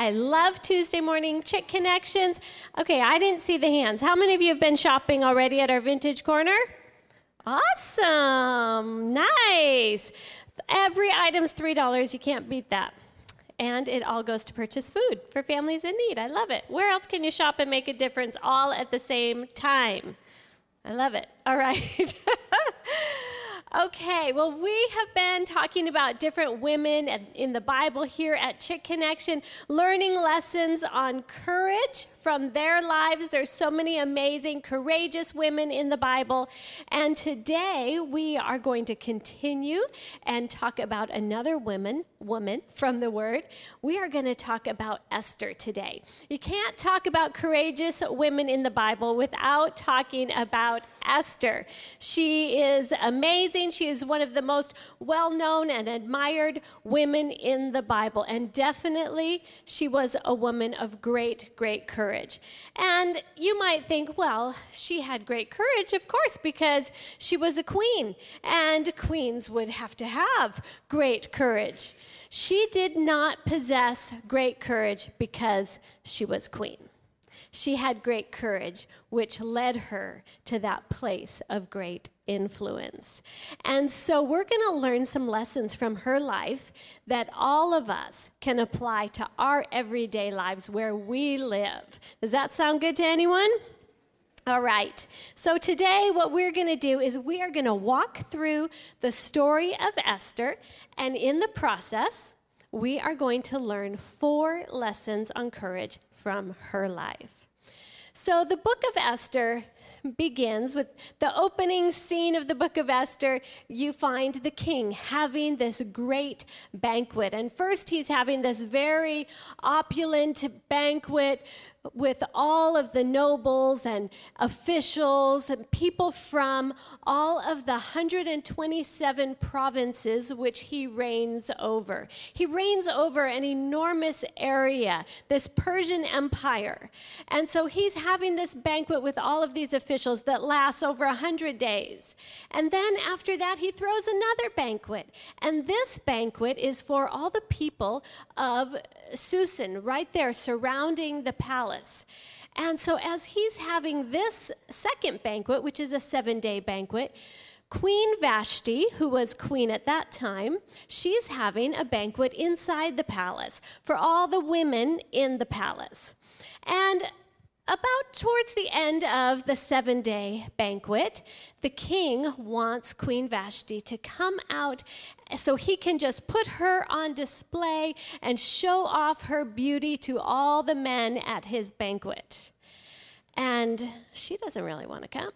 I love Tuesday morning chick connections. Okay, I didn't see the hands. How many of you have been shopping already at our vintage corner? Awesome. Nice. Every item's $3. You can't beat that. And it all goes to purchase food for families in need. I love it. Where else can you shop and make a difference all at the same time? I love it. All right. Okay, well, we have been talking about different women in the Bible here at Chick Connection, learning lessons on courage from their lives. There's so many amazing, courageous women in the Bible. And today we are going to continue and talk about another woman, woman from the Word. We are going to talk about Esther today. You can't talk about courageous women in the Bible without talking about Esther. She is amazing. She is one of the most well known and admired women in the Bible. And definitely, she was a woman of great, great courage. And you might think, well, she had great courage, of course, because she was a queen. And queens would have to have great courage. She did not possess great courage because she was queen. She had great courage, which led her to that place of great influence. And so we're going to learn some lessons from her life that all of us can apply to our everyday lives where we live. Does that sound good to anyone? All right. So today, what we're going to do is we are going to walk through the story of Esther, and in the process, we are going to learn four lessons on courage from her life. So the book of Esther begins with the opening scene of the book of Esther. You find the king having this great banquet. And first, he's having this very opulent banquet with all of the nobles and officials and people from all of the 127 provinces which he reigns over. He reigns over an enormous area, this Persian Empire. And so he's having this banquet with all of these officials that lasts over 100 days. And then after that, he throws another banquet. And this banquet is for all the people of Susa, right there surrounding the palace. And so, as he's having this second banquet, which is a seven day banquet, Queen Vashti, who was queen at that time, she's having a banquet inside the palace for all the women in the palace. And about towards the end of the seven day banquet, the king wants Queen Vashti to come out so he can just put her on display and show off her beauty to all the men at his banquet. And she doesn't really want to come.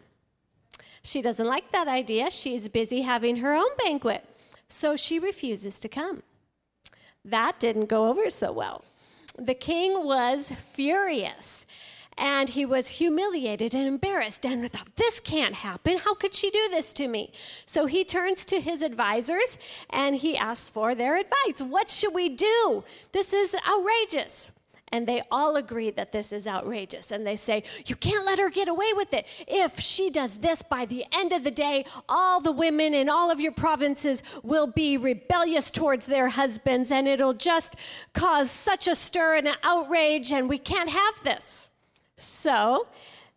She doesn't like that idea. She's busy having her own banquet. So she refuses to come. That didn't go over so well. The king was furious and he was humiliated and embarrassed and thought, This can't happen. How could she do this to me? So he turns to his advisors and he asks for their advice. What should we do? This is outrageous. And they all agree that this is outrageous. And they say, You can't let her get away with it. If she does this by the end of the day, all the women in all of your provinces will be rebellious towards their husbands, and it'll just cause such a stir and an outrage, and we can't have this. So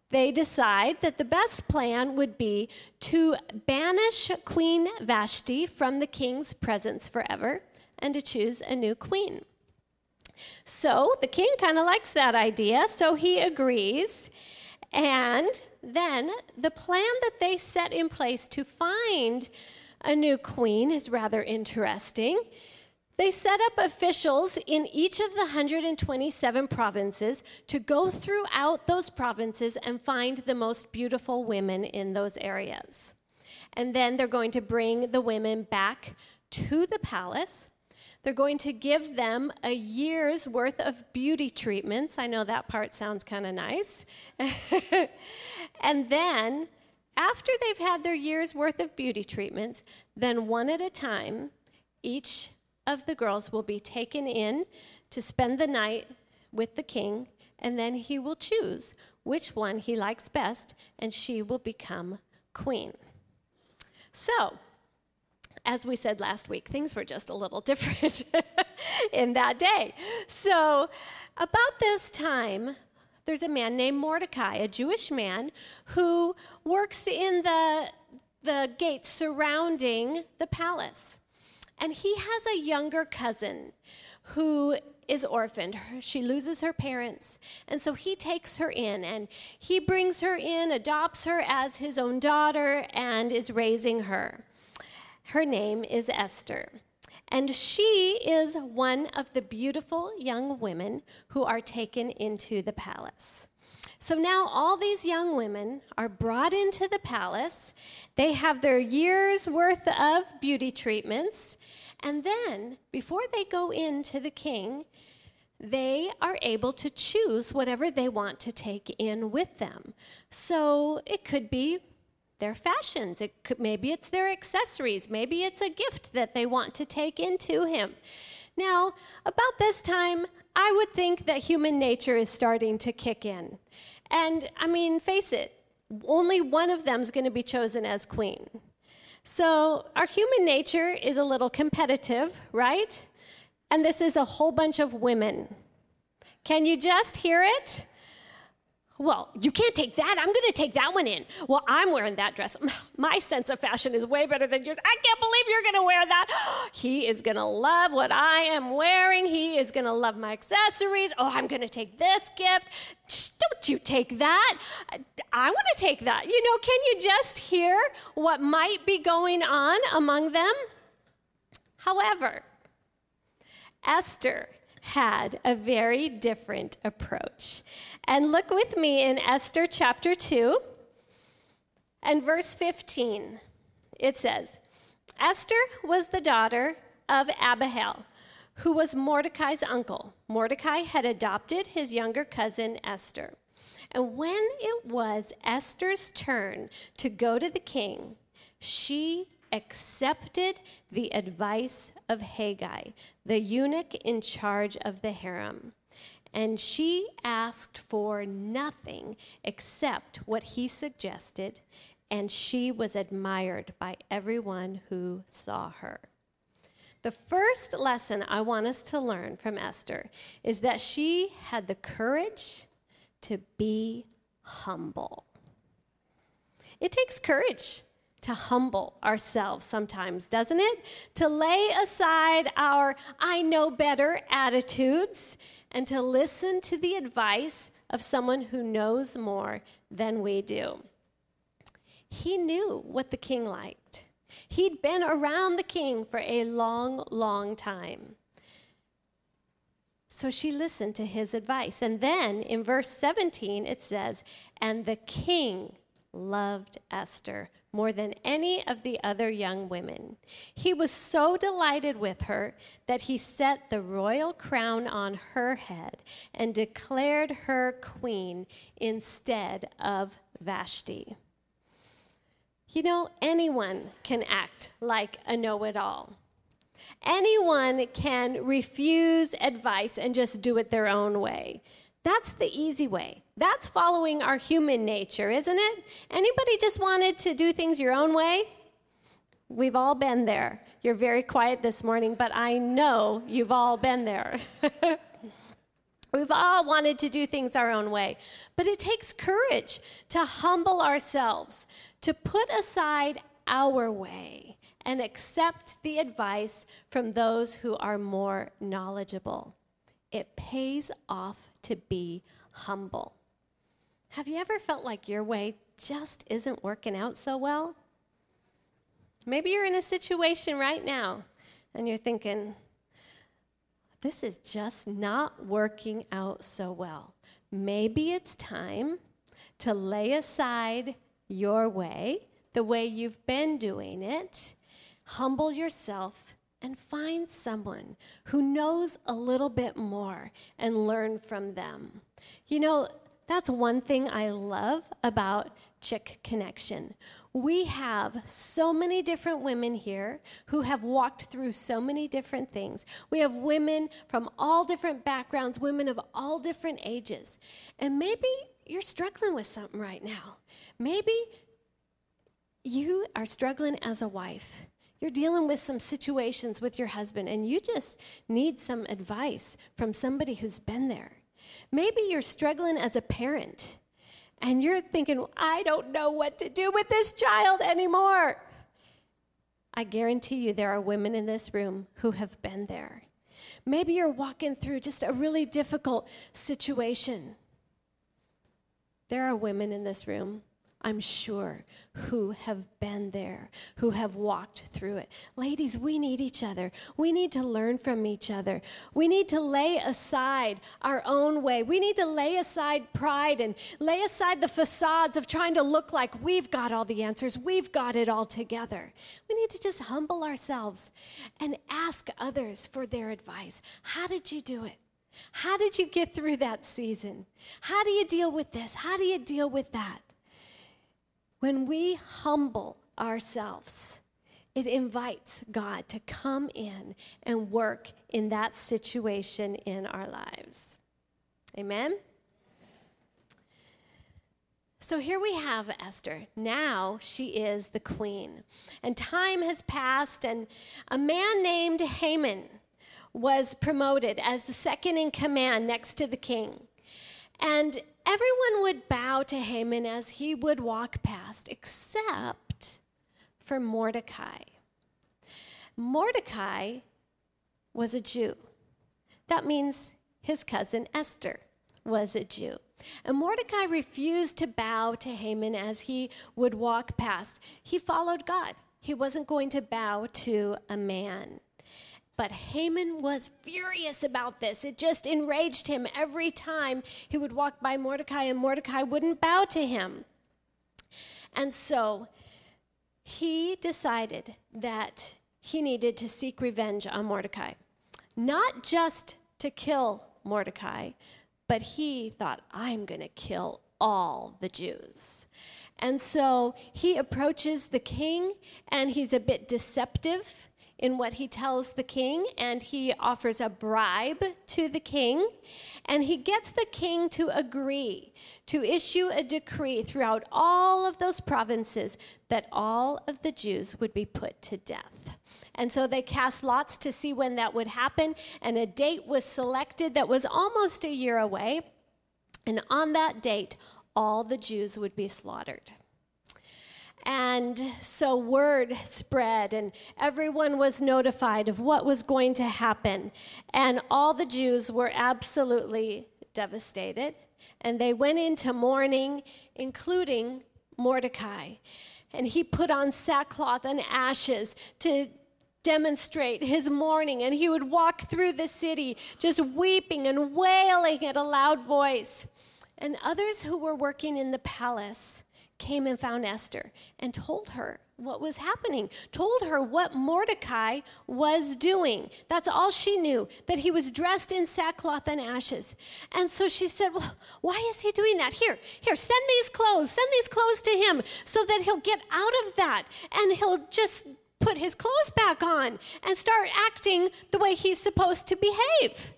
they decide that the best plan would be to banish Queen Vashti from the king's presence forever and to choose a new queen. So the king kind of likes that idea, so he agrees. And then the plan that they set in place to find a new queen is rather interesting. They set up officials in each of the 127 provinces to go throughout those provinces and find the most beautiful women in those areas. And then they're going to bring the women back to the palace. They're going to give them a year's worth of beauty treatments. I know that part sounds kind of nice. and then, after they've had their year's worth of beauty treatments, then one at a time, each of the girls will be taken in to spend the night with the king, and then he will choose which one he likes best, and she will become queen. So, as we said last week, things were just a little different in that day. So, About this time, there's a man named Mordecai, a Jewish man who works in the, the gates surrounding the palace. And he has a younger cousin who is orphaned. She loses her parents. And so he takes her in and he brings her in, adopts her as his own daughter, and is raising her. Her name is Esther. And she is one of the beautiful young women who are taken into the palace. So now all these young women are brought into the palace. They have their year's worth of beauty treatments. And then, before they go into the king, they are able to choose whatever they want to take in with them. So it could be their fashions. It could, maybe it's their accessories. Maybe it's a gift that they want to take into him. Now, about this time, I would think that human nature is starting to kick in. And I mean, face it, only one of them is going to be chosen as queen. So our human nature is a little competitive, right? And this is a whole bunch of women. Can you just hear it? Well, you can't take that. I'm going to take that one in. Well, I'm wearing that dress. My sense of fashion is way better than yours. I can't believe you're going to wear that. He is going to love what I am wearing. He is going to love my accessories. Oh, I'm going to take this gift. don't you take that. I want to take that. You know, can you just hear what might be going on among them? However, Esther had a very different approach. And look with me in Esther chapter 2 and verse 15. It says, Esther was the daughter of Abihail, who was Mordecai's uncle. Mordecai had adopted his younger cousin Esther. And when it was Esther's turn to go to the king, she accepted the advice of Hegai, the eunuch in charge of the harem. And she asked for nothing except what he suggested, and she was admired by everyone who saw her. The first lesson I want us to learn from Esther is that she had the courage to be humble. It takes courage to humble ourselves sometimes, doesn't it? To lay aside our I know better attitudes and to listen to the advice of someone who knows more than we do. He knew what the king liked. He'd been around the king for a long, long time. So she listened to his advice. And then in verse 17, it says, And the king loved Esther more than any of the other young women. He was so delighted with her that he set the royal crown on her head and declared her queen instead of Vashti. You know, anyone can act like a know it all. Anyone can refuse advice and just do it their own way. That's the easy way. That's following our human nature, isn't it? Anybody just wanted to do things your own way? We've all been there. You're very quiet this morning, but I know you've all been there. We've all wanted to do things our own way. But it takes courage to humble ourselves, to put aside our way and accept the advice from those who are more knowledgeable. It pays off to be humble. Have you ever felt like your way just isn't working out so well? Maybe you're in a situation right now and you're thinking, this is just not working out so well. Maybe it's time to lay aside your way, the way you've been doing it, humble yourself, and find someone who knows a little bit more and learn from them. You know, that's one thing I love about Chick Connection. We have so many different women here who have walked through so many different things. We have women from all different backgrounds, women of all different ages. And maybe you're struggling with something right now. Maybe you are struggling as a wife you're dealing with some situations with your husband, and you just need some advice from somebody who's been there. Maybe you're struggling as a parent and you're thinking, I don't know what to do with this child anymore. I guarantee you there are women in this room who have been there. Maybe you're walking through just a really difficult situation. There are women in this room I'm sure, who have been there, who have walked through it. Ladies, we need each other. We need to learn from each other. We need to lay aside our own way. We need to lay aside pride and lay aside the facades of trying to look like we've got all the answers, we've got it all together. We need to just humble ourselves and ask others for their advice. How did you do it? How did you get through that season? How do you deal with this? How do you deal with that? When we humble ourselves, it invites God to come in and work in that situation in our lives. Amen? So here we have Esther. Now she is the queen. And time has passed, and a man named Haman was promoted as the second in command next to the king. And everyone would bow to Haman as he would walk past, except for Mordecai. Mordecai was a Jew. That means his cousin Esther was a Jew. And Mordecai refused to bow to Haman as he would walk past. He followed God. He wasn't going to bow to a man. But Haman was furious about this. It just enraged him every time he would walk by Mordecai and Mordecai wouldn't bow to him. And so he decided that he needed to seek revenge on Mordecai. Not just to kill Mordecai, but he thought, I'm going to kill all the Jews. And so he approaches the king, and he's a bit deceptive in what he tells the king, and he offers a bribe to the king, and he gets the king to agree to issue a decree throughout all of those provinces that all of the Jews would be put to death. And so they cast lots to see when that would happen, and a date was selected that was almost a year away. And on that date, all the Jews would be slaughtered. And so word spread, and everyone was notified of what was going to happen. And all the Jews were absolutely devastated. And they went into mourning, including Mordecai. And he put on sackcloth and ashes to demonstrate his mourning. And he would walk through the city just weeping and wailing at a loud voice. And others who were working in the palace came and found Esther and told her what was happening, told her what Mordecai was doing. That's all she knew, that he was dressed in sackcloth and ashes. And so she said, Well, why is he doing that? Here, here, send these clothes, send these clothes to him so that he'll get out of that and he'll just put his clothes back on and start acting the way he's supposed to behave.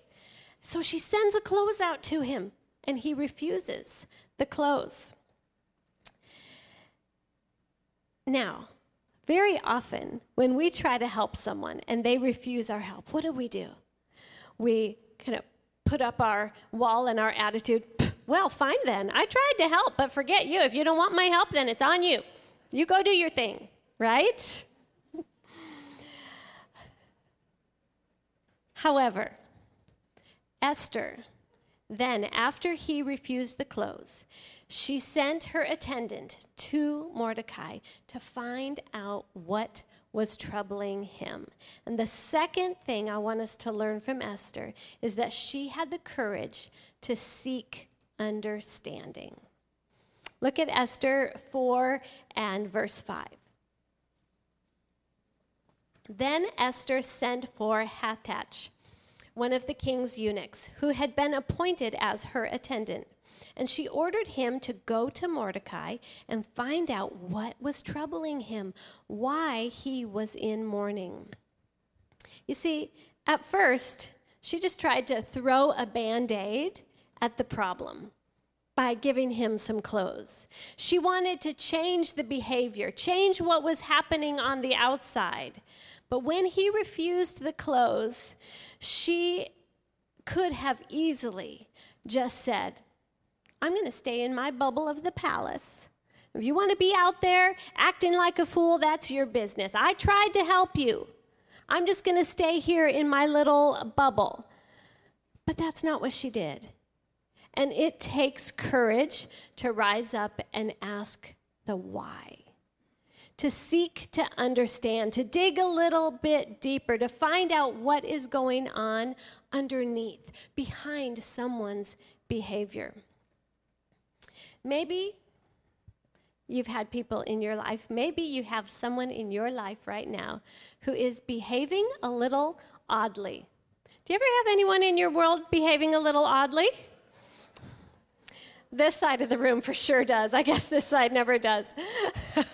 So she sends the clothes out to him and he refuses the clothes. Now, very often when we try to help someone and they refuse our help, what do we do? We kind of put up our wall and our attitude, well, fine then. I tried to help, but forget you. If you don't want my help, then it's on you. You go do your thing, right? However, Esther, then after he refused the clothes, she sent her attendant to Mordecai to find out what was troubling him. And the second thing I want us to learn from Esther is that she had the courage to seek understanding. Look at Esther 4 and verse 5. Then Esther sent for Hathach, one of the king's eunuchs, who had been appointed as her attendant and she ordered him to go to Mordecai and find out what was troubling him, why he was in mourning. You see, at first, she just tried to throw a band aid at the problem by giving him some clothes. She wanted to change the behavior, change what was happening on the outside. But when he refused the clothes, she could have easily just said, I'm going to stay in my bubble of the palace. If you want to be out there acting like a fool, that's your business. I tried to help you. I'm just going to stay here in my little bubble. But that's not what she did. And it takes courage to rise up and ask the why, to seek to understand, to dig a little bit deeper, to find out what is going on underneath, behind someone's behavior. Maybe you've had people in your life, maybe you have someone in your life right now who is behaving a little oddly. Do you ever have anyone in your world behaving a little oddly? This side of the room for sure does. I guess this side never does.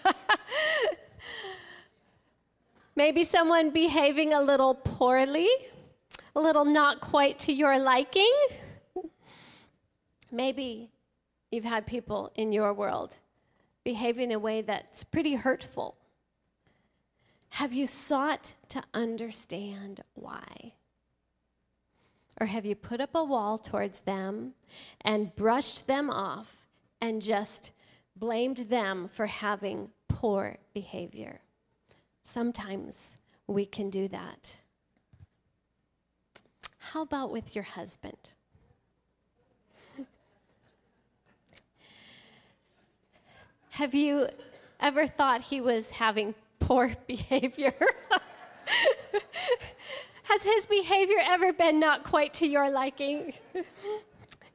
Maybe someone behaving a little poorly, a little not quite to your liking. Maybe you've had people in your world behaving in a way that's pretty hurtful. Have you sought to understand why? Or have you put up a wall towards them and brushed them off and just blamed them for having poor behavior? Sometimes we can do that. How about with your husband? Have you ever thought he was having poor behavior? Has his behavior ever been not quite to your liking?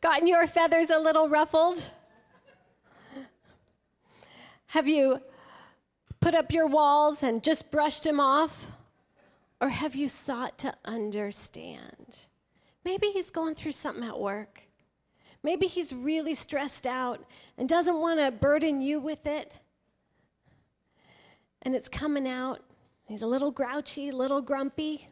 Gotten your feathers a little ruffled? Have you put up your walls and just brushed him off? Or have you sought to understand? Maybe he's going through something at work. Maybe he's really stressed out and doesn't want to burden you with it. And it's coming out. He's a little grouchy, a little grumpy.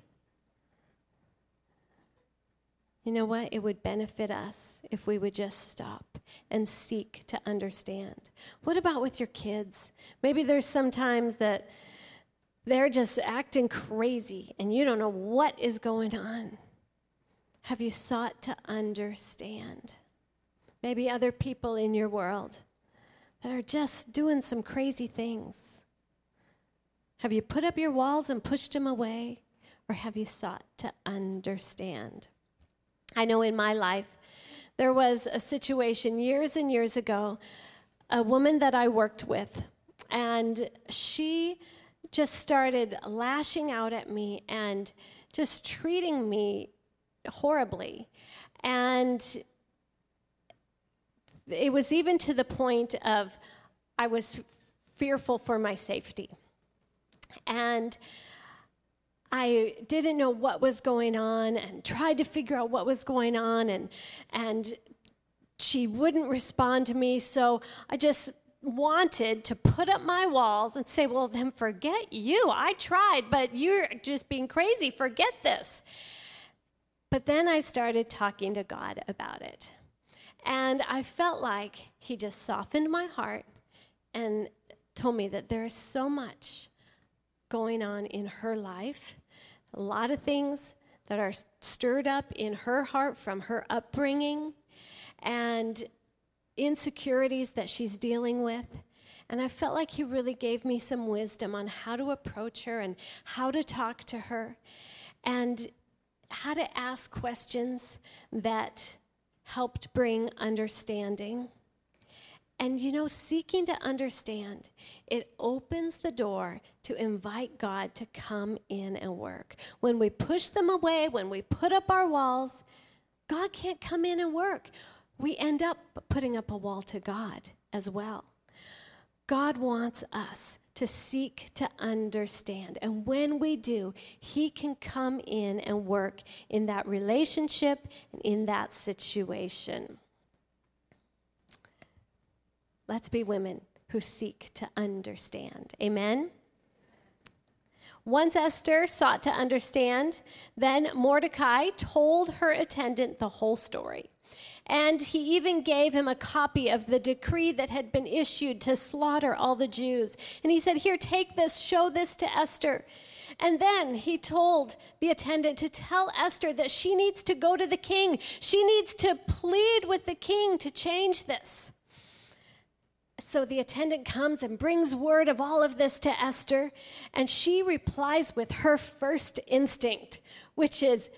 You know what? It would benefit us if we would just stop and seek to understand. What about with your kids? Maybe there's sometimes that they're just acting crazy and you don't know what is going on. Have you sought to understand? Maybe other people in your world that are just doing some crazy things. Have you put up your walls and pushed them away, or have you sought to understand? I know in my life, there was a situation years and years ago, a woman that I worked with, and she just started lashing out at me and just treating me horribly. And it was even to the point of I was fearful for my safety. And I didn't know what was going on and tried to figure out what was going on and and she wouldn't respond to me. So I just wanted to put up my walls and say well then forget you. I tried but you're just being crazy. Forget this. But then I started talking to God about it and I felt like he just softened my heart and told me that there is so much going on in her life, a lot of things that are stirred up in her heart from her upbringing and insecurities that she's dealing with. And I felt like he really gave me some wisdom on how to approach her and how to talk to her and how to ask questions that helped bring understanding. And you know, seeking to understand, it opens the door to invite God to come in and work. When we push them away, when we put up our walls, God can't come in and work. We end up putting up a wall to God as well. God wants us to seek to understand. And when we do, He can come in and work in that relationship and in that situation. Let's be women who seek to understand. Amen? Once Esther sought to understand, then Mordecai told her attendant the whole story. And he even gave him a copy of the decree that had been issued to slaughter all the Jews. And he said, Here, take this, show this to Esther. And then he told the attendant to tell Esther that she needs to go to the king. She needs to plead with the king to change this. So the attendant comes and brings word of all of this to Esther, and she replies with her first instinct, which is,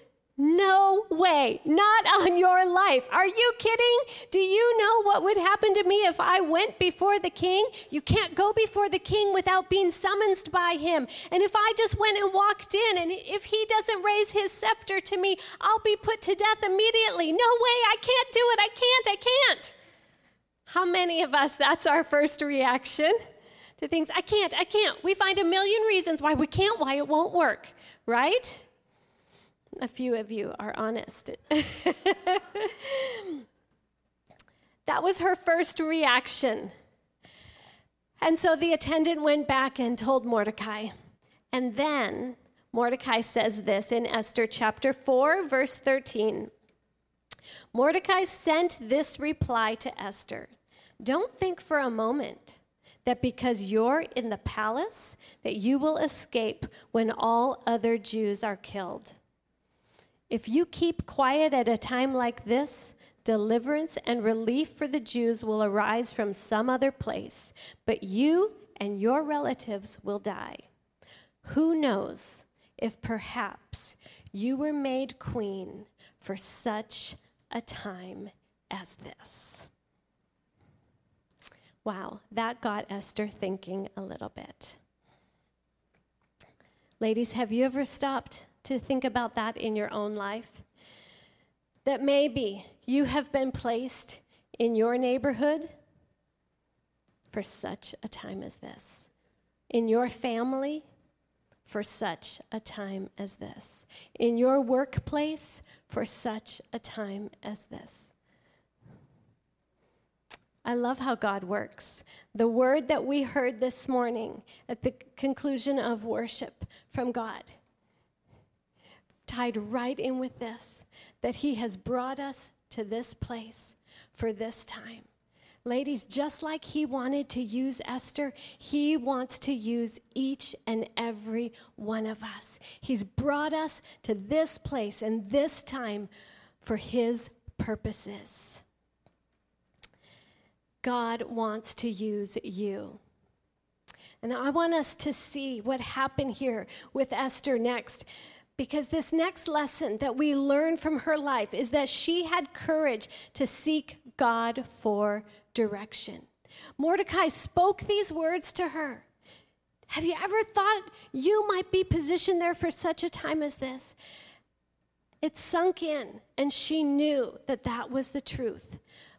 no way, not on your life. Are you kidding? Do you know what would happen to me if I went before the king? You can't go before the king without being summoned by him. And if I just went and walked in, and if he doesn't raise his scepter to me, I'll be put to death immediately. No way, I can't do it. I can't, I can't. How many of us, that's our first reaction to things? I can't, I can't. We find a million reasons why we can't, why it won't work, right? A few of you are honest. that was her first reaction. And so the attendant went back and told Mordecai. And then Mordecai says this in Esther chapter 4, verse 13. Mordecai sent this reply to Esther Don't think for a moment that because you're in the palace that you will escape when all other Jews are killed. If you keep quiet at a time like this, deliverance and relief for the Jews will arise from some other place, but you and your relatives will die. Who knows if perhaps you were made queen for such a time as this? Wow, that got Esther thinking a little bit. Ladies, have you ever stopped to think about that in your own life. That maybe you have been placed in your neighborhood for such a time as this, in your family for such a time as this, in your workplace for such a time as this. I love how God works. The word that we heard this morning at the conclusion of worship from God tied right in with this that He has brought us to this place for this time. Ladies, just like He wanted to use Esther, He wants to use each and every one of us. He's brought us to this place and this time for His purposes. God wants to use you. And I want us to see what happened here with Esther next. Because this next lesson that we learn from her life is that she had courage to seek God for direction. Mordecai spoke these words to her. Have you ever thought you might be positioned there for such a time as this? It sunk in, and she knew that that was the truth.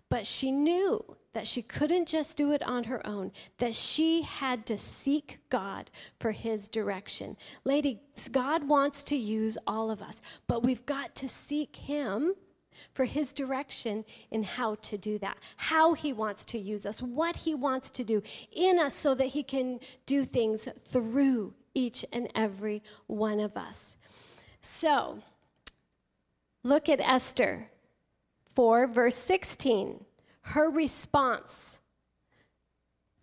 But she knew that she couldn't just do it on her own, that she had to seek God for his direction. Ladies, God wants to use all of us, but we've got to seek him for his direction in how to do that, how he wants to use us, what he wants to do in us so that he can do things through each and every one of us. So, look at Esther 4, verse 16 her response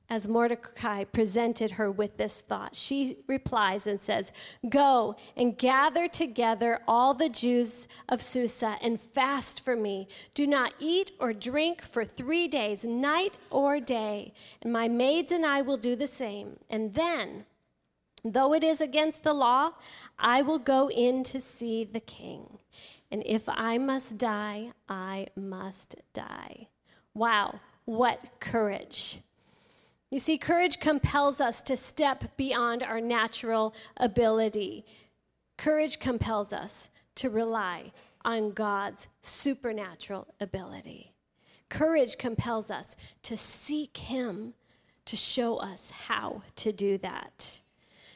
as Mordecai presented her with this thought, she replies and says, Go and gather together all the Jews of Susa and fast for me. Do not eat or drink for three days, night or day. And my maids and I will do the same. And then, though it is against the law, I will go in to see the king. And if I must die, I must die. Wow, what courage. You see, courage compels us to step beyond our natural ability. Courage compels us to rely on God's supernatural ability. Courage compels us to seek Him to show us how to do that.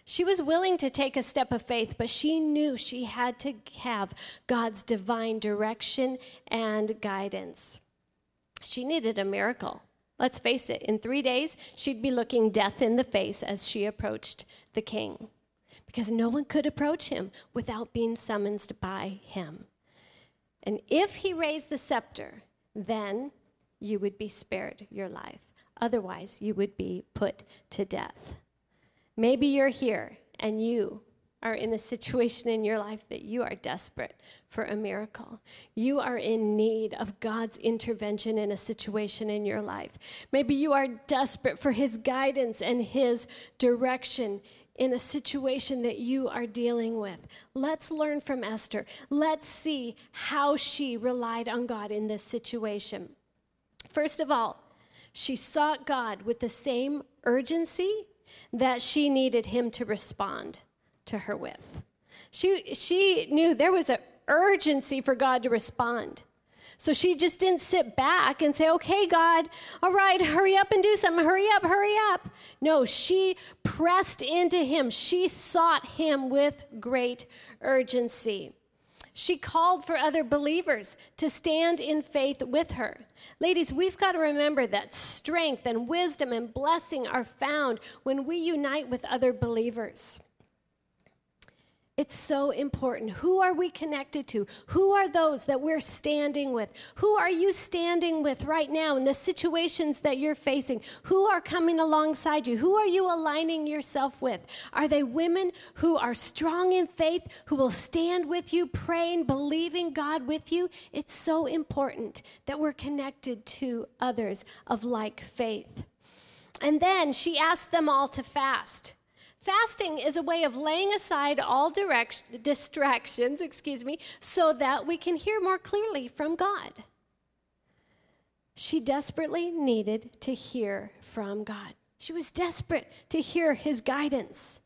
She was willing to take a step of faith, but she knew she had to have God's divine direction and guidance. She needed a miracle. Let's face it, in three days, she'd be looking death in the face as she approached the king. because no one could approach him without being summoned by him. And if he raised the scepter, then you would be spared your life. Otherwise, you would be put to death. Maybe you're here and you are in a situation in your life that you are desperate for a miracle. You are in need of God's intervention in a situation in your life. Maybe you are desperate for His guidance and His direction in a situation that you are dealing with. Let's learn from Esther. Let's see how she relied on God in this situation. First of all, she sought God with the same urgency that she needed him to respond to her with. She, she knew there was an urgency for God to respond. So she just didn't sit back and say, okay, God, all right, hurry up and do something. Hurry up, hurry up. No, she pressed into him. She sought him with great urgency. She called for other believers to stand in faith with her. Ladies, we've got to remember that strength and wisdom and blessing are found when we unite with other believers. It's so important. Who are we connected to? Who are those that we're standing with? Who are you standing with right now in the situations that you're facing? Who are coming alongside you? Who are you aligning yourself with? Are they women who are strong in faith, who will stand with you, praying, believing God with you? It's so important that we're connected to others of like faith. And then she asked them all to fast. Fasting is a way of laying aside all direct, distractions, excuse me, so that we can hear more clearly from God. She desperately needed to hear from God. She was desperate to hear his guidance.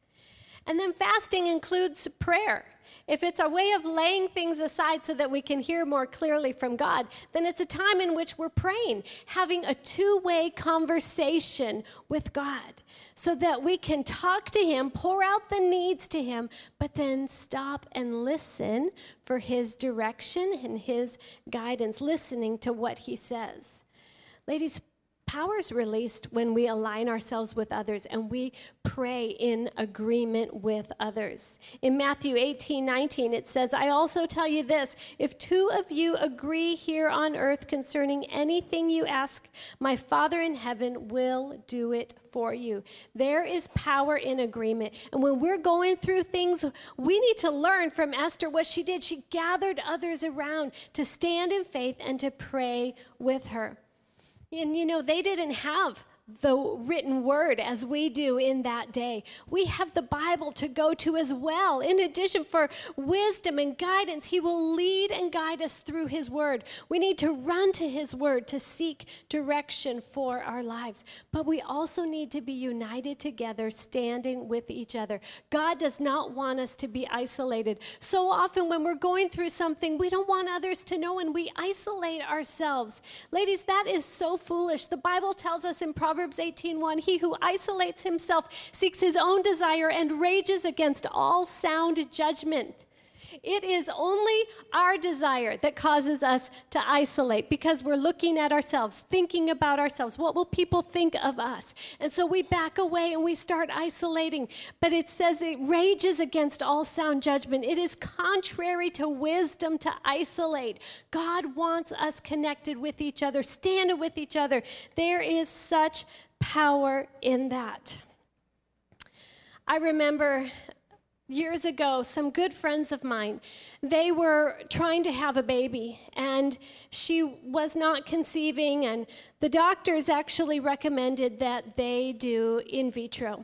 And then fasting includes prayer. If it's a way of laying things aside so that we can hear more clearly from God, then it's a time in which we're praying, having a two way conversation with God so that we can talk to Him, pour out the needs to Him, but then stop and listen for His direction and His guidance, listening to what He says. Ladies, Power is released when we align ourselves with others and we pray in agreement with others. In Matthew 18 19, it says, I also tell you this if two of you agree here on earth concerning anything you ask, my Father in heaven will do it for you. There is power in agreement. And when we're going through things, we need to learn from Esther what she did. She gathered others around to stand in faith and to pray with her. And you know, they didn't have the written word as we do in that day. We have the Bible to go to as well. In addition, for wisdom and guidance, He will lead and guide us through His word. We need to run to His word to seek direction for our lives. But we also need to be united together, standing with each other. God does not want us to be isolated. So often, when we're going through something, we don't want others to know and we isolate ourselves. Ladies, that is so foolish. The Bible tells us in Proverbs Proverbs 18:1, he who isolates himself seeks his own desire and rages against all sound judgment. It is only our desire that causes us to isolate because we're looking at ourselves, thinking about ourselves. What will people think of us? And so we back away and we start isolating. But it says it rages against all sound judgment. It is contrary to wisdom to isolate. God wants us connected with each other, standing with each other. There is such power in that. I remember years ago some good friends of mine they were trying to have a baby and she was not conceiving and the doctors actually recommended that they do in vitro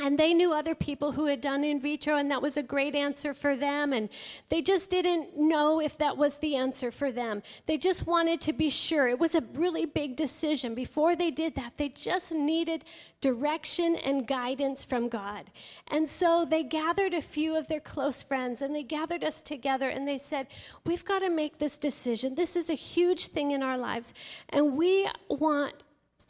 and they knew other people who had done in vitro, and that was a great answer for them. And they just didn't know if that was the answer for them. They just wanted to be sure. It was a really big decision. Before they did that, they just needed direction and guidance from God. And so they gathered a few of their close friends and they gathered us together and they said, We've got to make this decision. This is a huge thing in our lives, and we want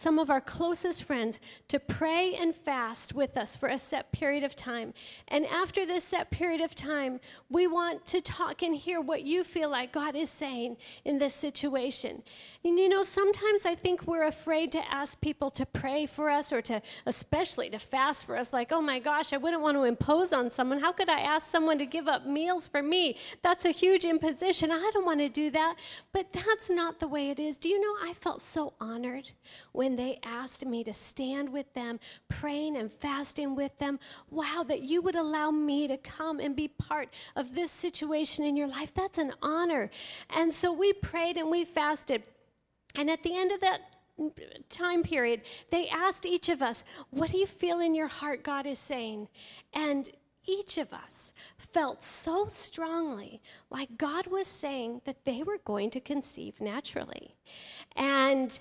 some of our closest friends, to pray and fast with us for a set period of time. And after this set period of time, we want to talk and hear what you feel like God is saying in this situation. And you know, sometimes I think we're afraid to ask people to pray for us or to, especially to fast for us. Like, oh my gosh, I wouldn't want to impose on someone. How could I ask someone to give up meals for me? That's a huge imposition. I don't want to do that. But that's not the way it is. Do you know, I felt so honored when they asked me to stand with them, praying and fasting with them. Wow, that you would allow me to come and be part of this situation in your life. That's an honor. And so we prayed and we fasted. And at the end of that time period, they asked each of us, What do you feel in your heart God is saying? And each of us felt so strongly like God was saying that they were going to conceive naturally. And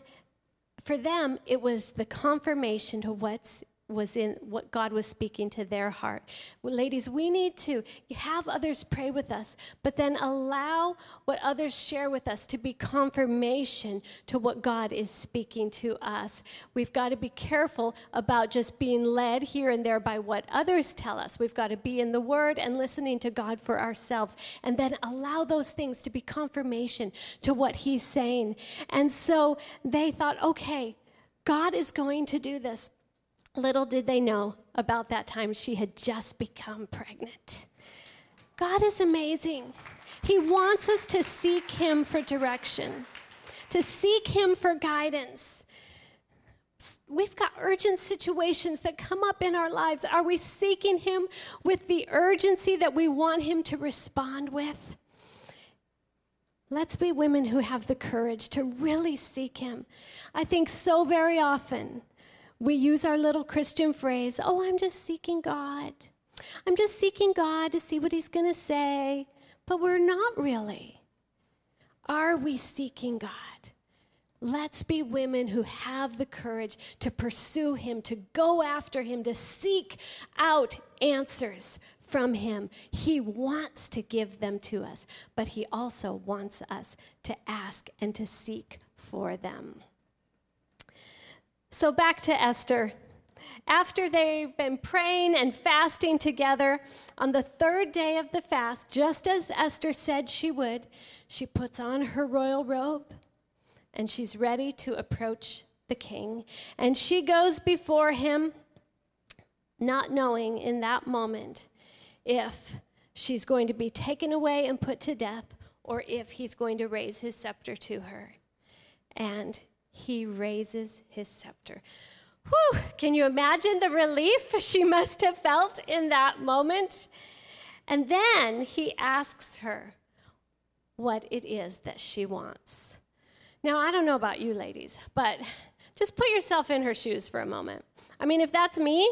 for them, it was the confirmation to what's was in what God was speaking to their heart. Ladies, we need to have others pray with us, but then allow what others share with us to be confirmation to what God is speaking to us. We've got to be careful about just being led here and there by what others tell us. We've got to be in the Word and listening to God for ourselves, and then allow those things to be confirmation to what He's saying. And so they thought, okay, God is going to do this. Little did they know about that time she had just become pregnant. God is amazing. He wants us to seek Him for direction, to seek Him for guidance. We've got urgent situations that come up in our lives. Are we seeking Him with the urgency that we want Him to respond with? Let's be women who have the courage to really seek Him. I think so very often we use our little Christian phrase, oh, I'm just seeking God. I'm just seeking God to see what He's going to say. But we're not really. Are we seeking God? Let's be women who have the courage to pursue Him, to go after Him, to seek out answers from Him. He wants to give them to us, but He also wants us to ask and to seek for them. So back to Esther. After they've been praying and fasting together, on the third day of the fast, just as Esther said she would, she puts on her royal robe and she's ready to approach the king. And she goes before him, not knowing in that moment if she's going to be taken away and put to death or if he's going to raise his scepter to her. And he raises his scepter. Whew, can you imagine the relief she must have felt in that moment? And then he asks her what it is that she wants. Now, I don't know about you ladies, but just put yourself in her shoes for a moment. I mean, if that's me,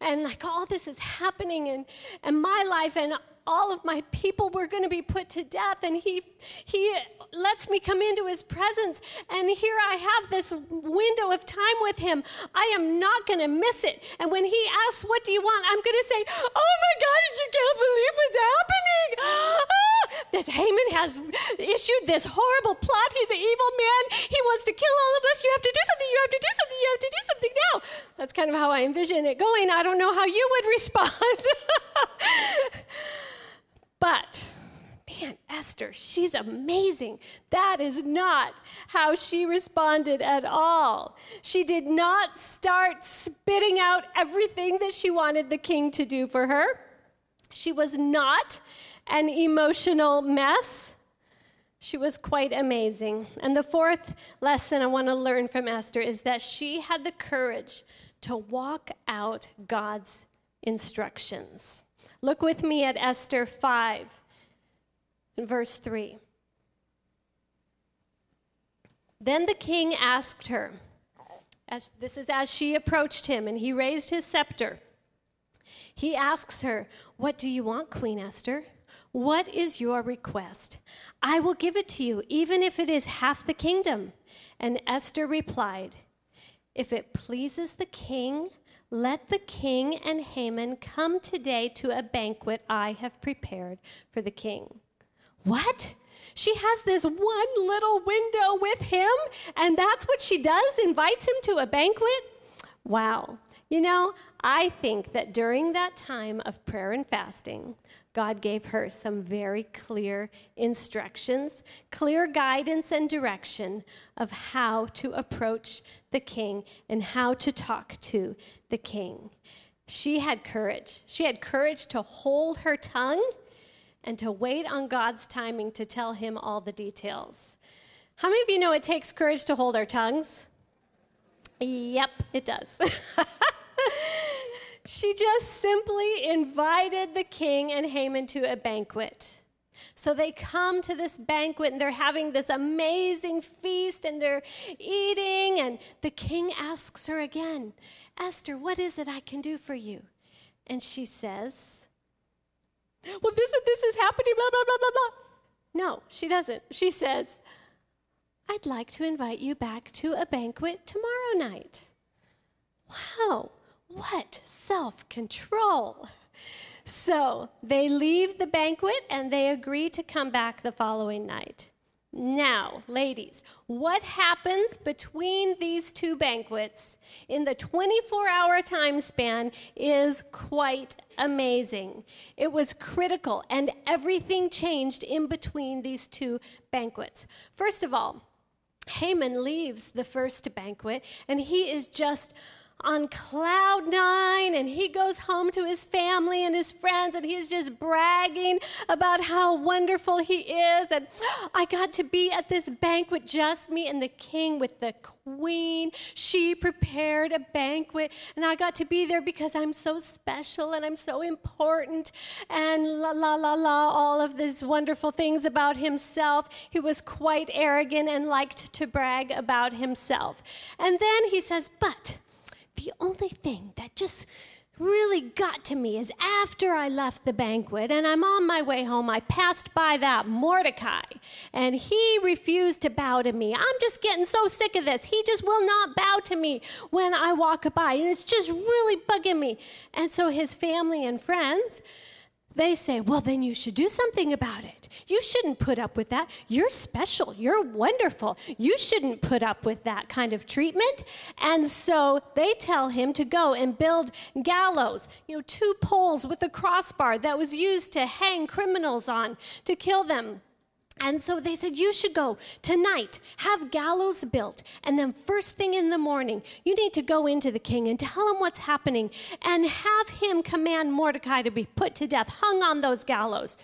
and like all this is happening in, in my life, and all of my people were going to be put to death, and he, he lets me come into his presence. And here I have this window of time with him. I am not going to miss it. And when he asks, What do you want? I'm going to say, Oh my God, you can't believe what's happening. Ah, this Haman has issued this horrible plot. He's an evil man. He wants to kill all of us. You have to do something. You have to do something. You have to do something now. That's kind of how I envision it going. I don't know how you would respond. But man, Esther, she's amazing. That is not how she responded at all. She did not start spitting out everything that she wanted the king to do for her. She was not an emotional mess. She was quite amazing. And the fourth lesson I want to learn from Esther is that she had the courage to walk out God's instructions. Look with me at Esther 5 in verse 3. Then the king asked her, as, this is as she approached him, and he raised his scepter. He asks her, What do you want, Queen Esther? What is your request? I will give it to you, even if it is half the kingdom. And Esther replied, If it pleases the king, let the king and Haman come today to a banquet I have prepared for the king. What? She has this one little window with him And that's what she does, invites him to a banquet. Wow. You know, I think that during that time of prayer and fasting, God gave her some very clear instructions, clear guidance and direction of how to approach the king and how to talk to the king. She had courage. She had courage to hold her tongue and to wait on God's timing to tell him all the details. How many of you know it takes courage to hold our tongues? Yep, it does. she just simply invited the king and Haman to a banquet. So they come to this banquet and they're having this amazing feast and they're eating. And the king asks her again, Esther, what is it I can do for you? And she says, Well, this is this is happening, blah, blah, blah, blah, blah. No, she doesn't. She says, I'd like to invite you back to a banquet tomorrow night. Wow, what self control! So they leave the banquet and they agree to come back the following night. Now, ladies, what happens between these two banquets in the 24 hour time span is quite amazing. It was critical, and everything changed in between these two banquets. First of all, Haman leaves the first banquet, and he is just on cloud nine and he goes home to his family and his friends and he's just bragging about how wonderful he is. And I got to be at this banquet, just me and the king with the queen. She prepared a banquet and I got to be there because I'm so special and I'm so important and la la la la, all of these wonderful things about himself. He was quite arrogant and liked to brag about himself. And then he says, But the only thing that just really got to me is after I left the banquet and I'm on my way home, I passed by that Mordecai and he refused to bow to me. I'm just getting so sick of this. He just will not bow to me when I walk by and it's just really bugging me. And so his family and friends, they say, well, then you should do something about it. You shouldn't put up with that. You're special. You're wonderful. You shouldn't put up with that kind of treatment. And so they tell him to go and build gallows, you know, two poles with a crossbar that was used to hang criminals on to kill them. And so they said, You should go tonight, have gallows built. And then, first thing in the morning, you need to go into the king and tell him what's happening and have him command Mordecai to be put to death, hung on those gallows.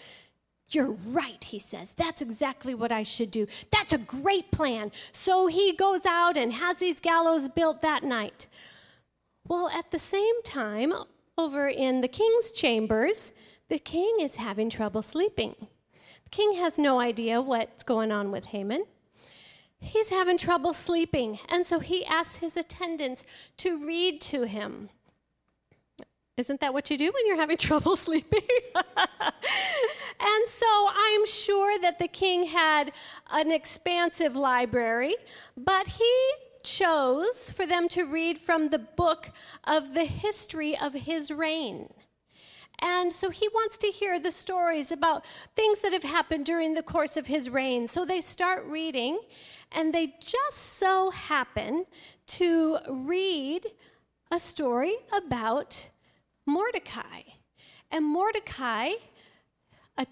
You're right, he says. That's exactly what I should do. That's a great plan. So he goes out and has these gallows built that night. Well, at the same time, over in the king's chambers, the king is having trouble sleeping. King has no idea what's going on with Haman. He's having trouble sleeping, and so he asks his attendants to read to him. Isn't that what you do when you're having trouble sleeping? and so I'm sure that the king had an expansive library, but he chose for them to read from the book of the history of his reign. And so he wants to hear the stories about things that have happened during the course of his reign. So they start reading, and they just so happen to read a story about Mordecai. And Mordecai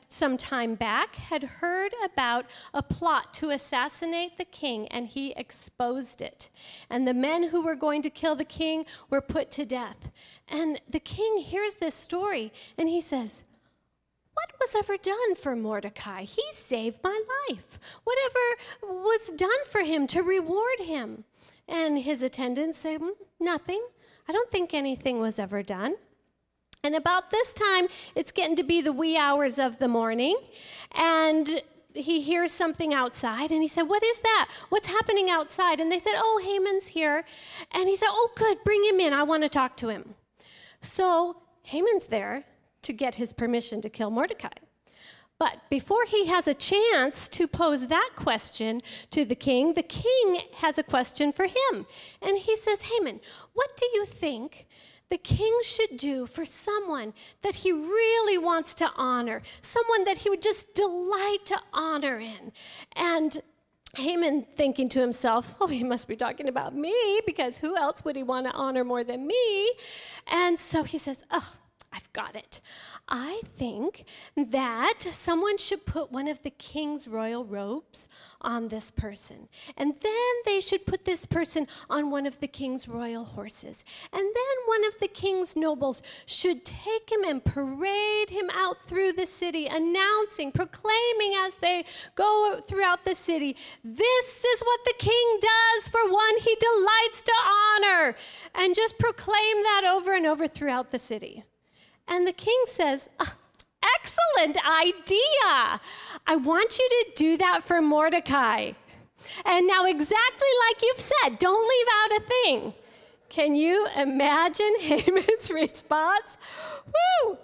some time back had heard about a plot to assassinate the king and he exposed it. And the men who were going to kill the king were put to death. And the king hears this story and he says, what was ever done for Mordecai? He saved my life. Whatever was done for him to reward him? And his attendants say, mm, Nothing. I don't think anything was ever done. And about this time, it's getting to be the wee hours of the morning, and he hears something outside and he said, What is that? What's happening outside? And they said, Oh, Haman's here. And he said, Oh, good, bring him in. I want to talk to him. So Haman's there to get his permission to kill Mordecai. But before he has a chance to pose that question to the king, the king has a question for him. And he says, Haman, what do you think the king should do for someone that he really wants to honor, someone that he would just delight to honor in. And Haman thinking to himself, oh, he must be talking about me because who else would he want to honor more than me? And so he says, oh, I've got it. I think that someone should put one of the king's royal robes on this person. And then they should put this person on one of the king's royal horses. And then one of the king's nobles should take him and parade him out through the city, announcing, proclaiming as they go throughout the city, this is what the king does for one he delights to honor. And just proclaim that over and over throughout the city. And the king says, oh, Excellent idea. I want you to do that for Mordecai. And now, exactly like you've said, don't leave out a thing. Can you imagine Haman's response? Woo!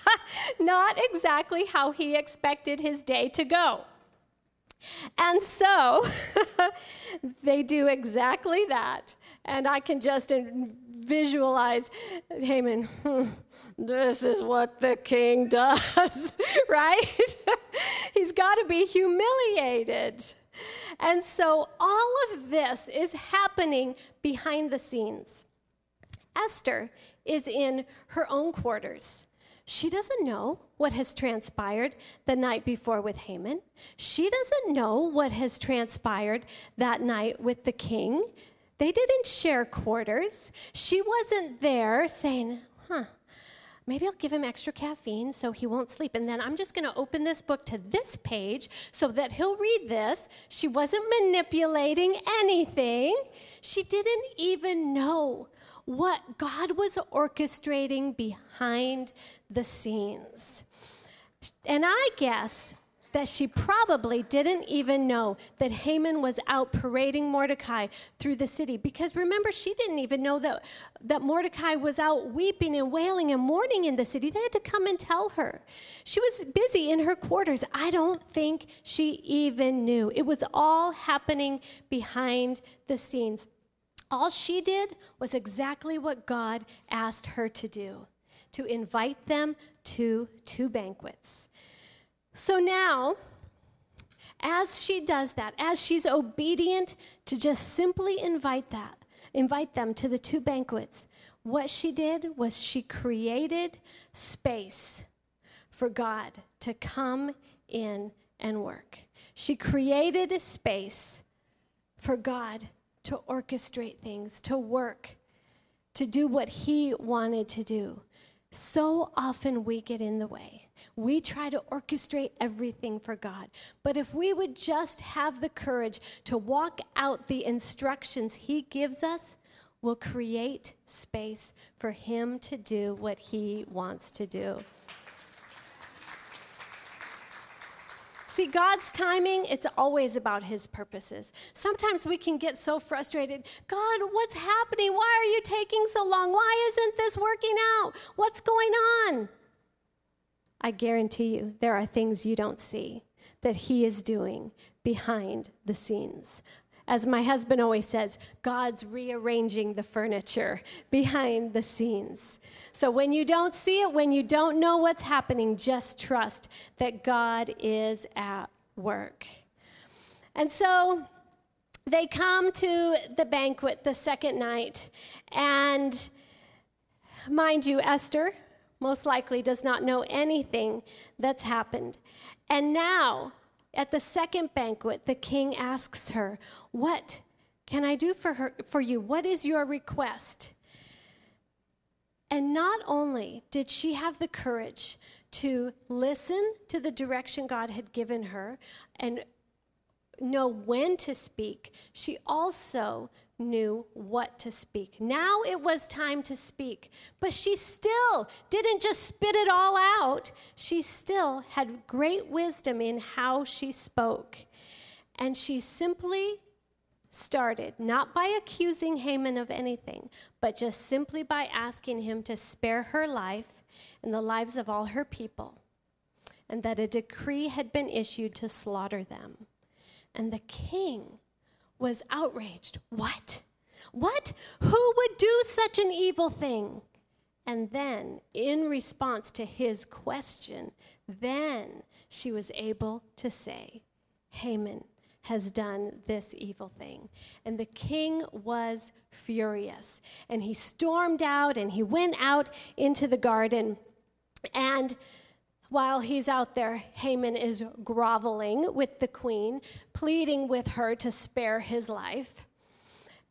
Not exactly how he expected his day to go. And so they do exactly that. And I can just visualize Haman, this is what the king does, right? He's got to be humiliated. And so all of this is happening behind the scenes. Esther is in her own quarters. She doesn't know what has transpired the night before with Haman. She doesn't know what has transpired that night with the king. They didn't share quarters. She wasn't there saying, huh, maybe I'll give him extra caffeine so he won't sleep. And then I'm just going to open this book to this page so that he'll read this. She wasn't manipulating anything. She didn't even know what God was orchestrating behind the scenes. And I guess that she probably didn't even know that Haman was out parading Mordecai through the city. Because remember, she didn't even know that, that Mordecai was out weeping and wailing and mourning in the city. They had to come and tell her. She was busy in her quarters. I don't think she even knew. It was all happening behind the scenes. All she did was exactly what God asked her to do to invite them to two banquets. So now, as she does that, as she's obedient to just simply invite that, invite them to the two banquets, what she did was she created space for God to come in and work. She created a space for God to orchestrate things, to work, to do what He wanted to do. So often we get in the way. We try to orchestrate everything for God. But if we would just have the courage to walk out the instructions He gives us, we'll create space for Him to do what He wants to do. See, God's timing, it's always about His purposes. Sometimes we can get so frustrated God, what's happening? Why are you taking so long? Why isn't this working out? What's going on? I guarantee you, there are things you don't see that He is doing behind the scenes. As my husband always says, God's rearranging the furniture behind the scenes. So when you don't see it, when you don't know what's happening, just trust that God is at work. And so they come to the banquet the second night, and mind you, Esther most likely does not know anything that's happened. And now, at the second banquet, the king asks her, What can I do for, her, for you? What is your request? And not only did she have the courage to listen to the direction God had given her and know when to speak, she also knew what to speak. Now it was time to speak, but she still didn't just spit it all out. She still had great wisdom in how she spoke. And she simply started not by accusing Haman of anything, but just simply by asking him to spare her life and the lives of all her people, and that a decree had been issued to slaughter them. And the king was outraged. What? What? Who would do such an evil thing? And then, in response to his question, then she was able to say, Haman has done this evil thing. And the king was furious. And he stormed out and he went out into the garden. And while he's out there, Haman is groveling with the queen, pleading with her to spare his life.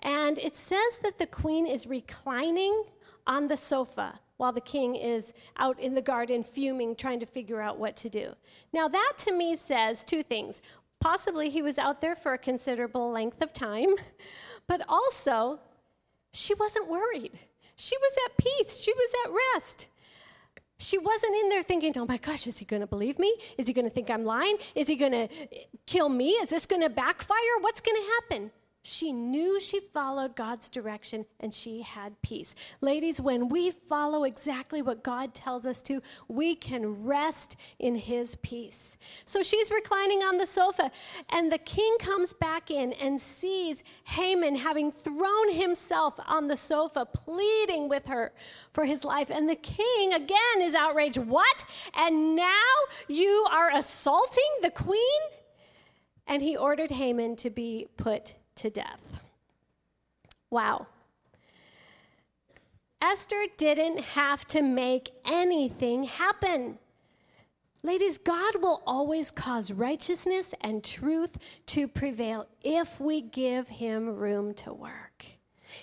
And it says that the queen is reclining on the sofa while the king is out in the garden fuming, trying to figure out what to do. Now, that to me says two things. Possibly he was out there for a considerable length of time, but also she wasn't worried. She was at peace, she was at rest. She wasn't in there thinking, oh my gosh, is he going to believe me? Is he going to think I'm lying? Is he going to kill me? Is this going to backfire? What's going to happen? She knew she followed God's direction and she had peace. Ladies, when we follow exactly what God tells us to, we can rest in his peace. So she's reclining on the sofa, and the king comes back in and sees Haman having thrown himself on the sofa, pleading with her for his life. And the king again is outraged. What? And now you are assaulting the queen? And he ordered Haman to be put to death. Wow. Esther didn't have to make anything happen. Ladies, God will always cause righteousness and truth to prevail if we give Him room to work.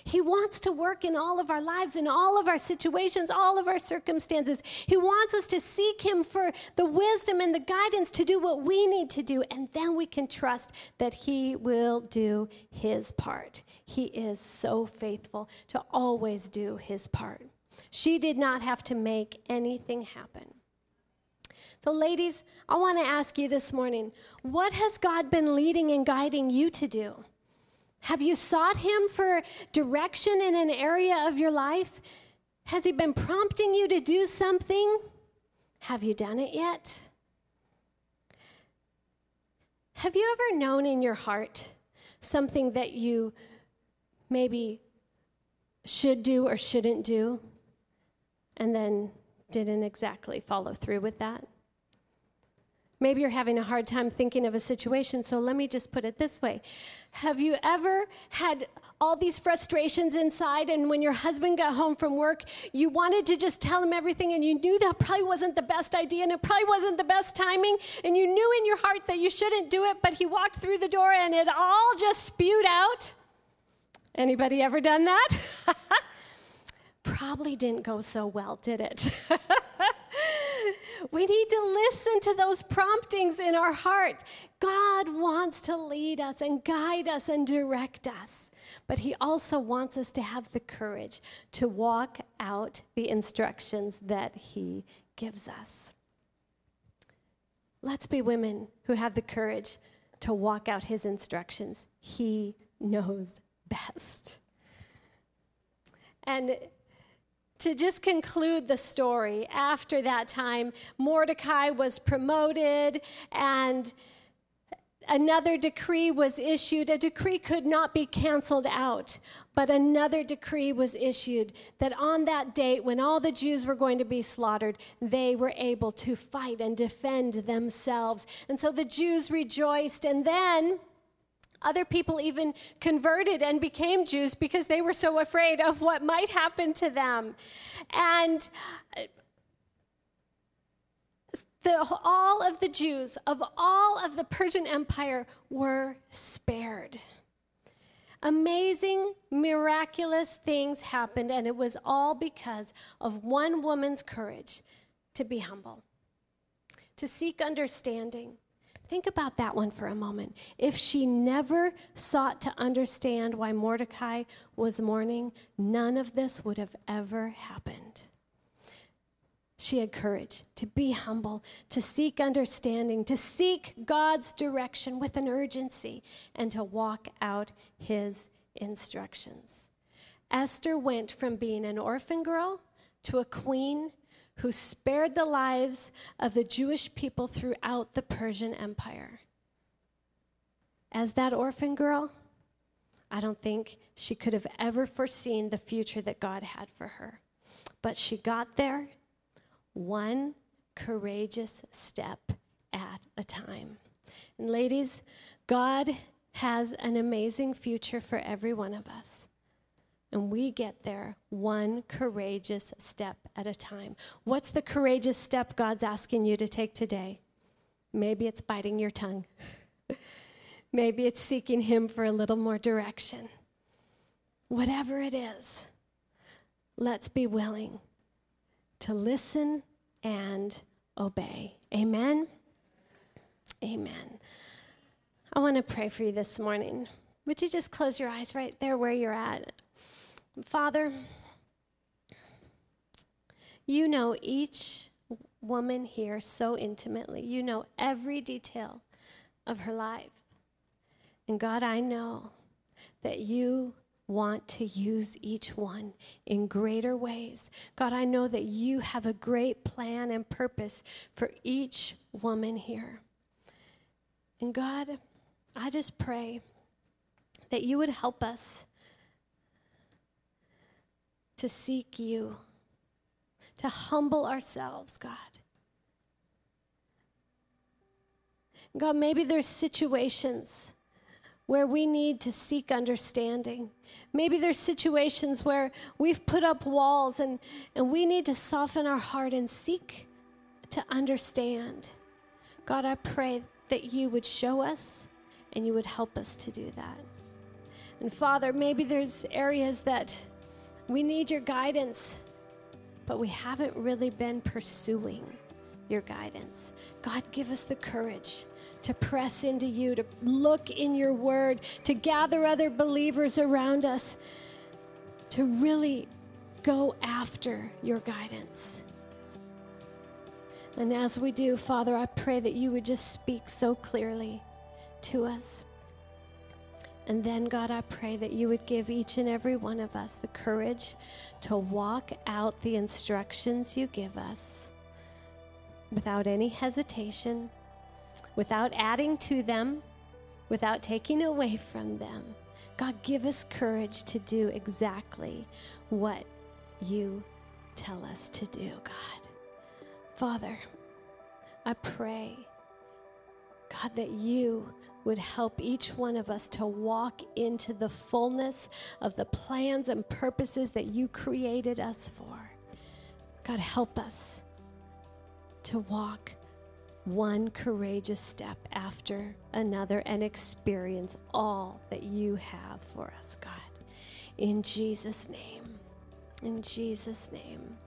He wants to work in all of our lives, in all of our situations, all of our circumstances. He wants us to seek Him for the wisdom and the guidance to do what we need to do, and then we can trust that He will do His part. He is so faithful to always do His part. She did not have to make anything happen. So, ladies, I want to ask you this morning what has God been leading and guiding you to do? Have you sought Him for direction in an area of your life? Has He been prompting you to do something? Have you done it yet? Have you ever known in your heart something that you maybe should do or shouldn't do, and then didn't exactly follow through with that? Maybe you're having a hard time thinking of a situation, so let me just put it this way. Have you ever had all these frustrations inside, and when your husband got home from work, you wanted to just tell him everything, and you knew that probably wasn't the best idea, and it probably wasn't the best timing, and you knew in your heart that you shouldn't do it, but he walked through the door and it all just spewed out? Anybody ever done that? probably didn't go so well, did it? We need to listen to those promptings in our heart. God wants to lead us and guide us and direct us, but He also wants us to have the courage to walk out the instructions that He gives us. Let's be women who have the courage to walk out His instructions. He knows best. And to just conclude the story, after that time, Mordecai was promoted and another decree was issued. A decree could not be canceled out, but another decree was issued that on that date, when all the Jews were going to be slaughtered, they were able to fight and defend themselves. And so the Jews rejoiced. And then other people even converted and became Jews because they were so afraid of what might happen to them. And uh, the, all of the Jews of all of the Persian Empire were spared. Amazing, miraculous things happened, and it was all because of one woman's courage to be humble, to seek understanding, Think about that one for a moment. If she never sought to understand why Mordecai was mourning, none of this would have ever happened. She had courage to be humble, to seek understanding, to seek God's direction with an urgency, and to walk out his instructions. Esther went from being an orphan girl to a queen who spared the lives of the Jewish people throughout the Persian Empire. As that orphan girl, I don't think she could have ever foreseen the future that God had for her. But she got there one courageous step at a time. And ladies, God has an amazing future for every one of us. And we get there one courageous step at a time. What's the courageous step God's asking you to take today? Maybe it's biting your tongue. Maybe it's seeking Him for a little more direction. Whatever it is, let's be willing to listen and obey. Amen. Amen. I want to pray for you this morning. Would you just close your eyes right there where you're at? Father, you know each woman here so intimately. You know every detail of her life. And God, I know that you want to use each one in greater ways. God, I know that you have a great plan and purpose for each woman here. And God, I just pray that you would help us to seek you, to humble ourselves, God. God, maybe there's situations where we need to seek understanding. Maybe there's situations where we've put up walls and, and we need to soften our heart and seek to understand. God, I pray that you would show us and you would help us to do that. And Father, maybe there's areas that we need your guidance, but we haven't really been pursuing your guidance. God, give us the courage to press into you, to look in your word, to gather other believers around us, to really go after your guidance. And as we do, Father, I pray that you would just speak so clearly to us. And then, God, I pray that you would give each and every one of us the courage to walk out the instructions you give us without any hesitation, without adding to them, without taking away from them. God, give us courage to do exactly what you tell us to do, God. Father, I pray, God, that you would help each one of us to walk into the fullness of the plans and purposes that you created us for. God, help us to walk one courageous step after another and experience all that you have for us, God. In Jesus' name. In Jesus' name.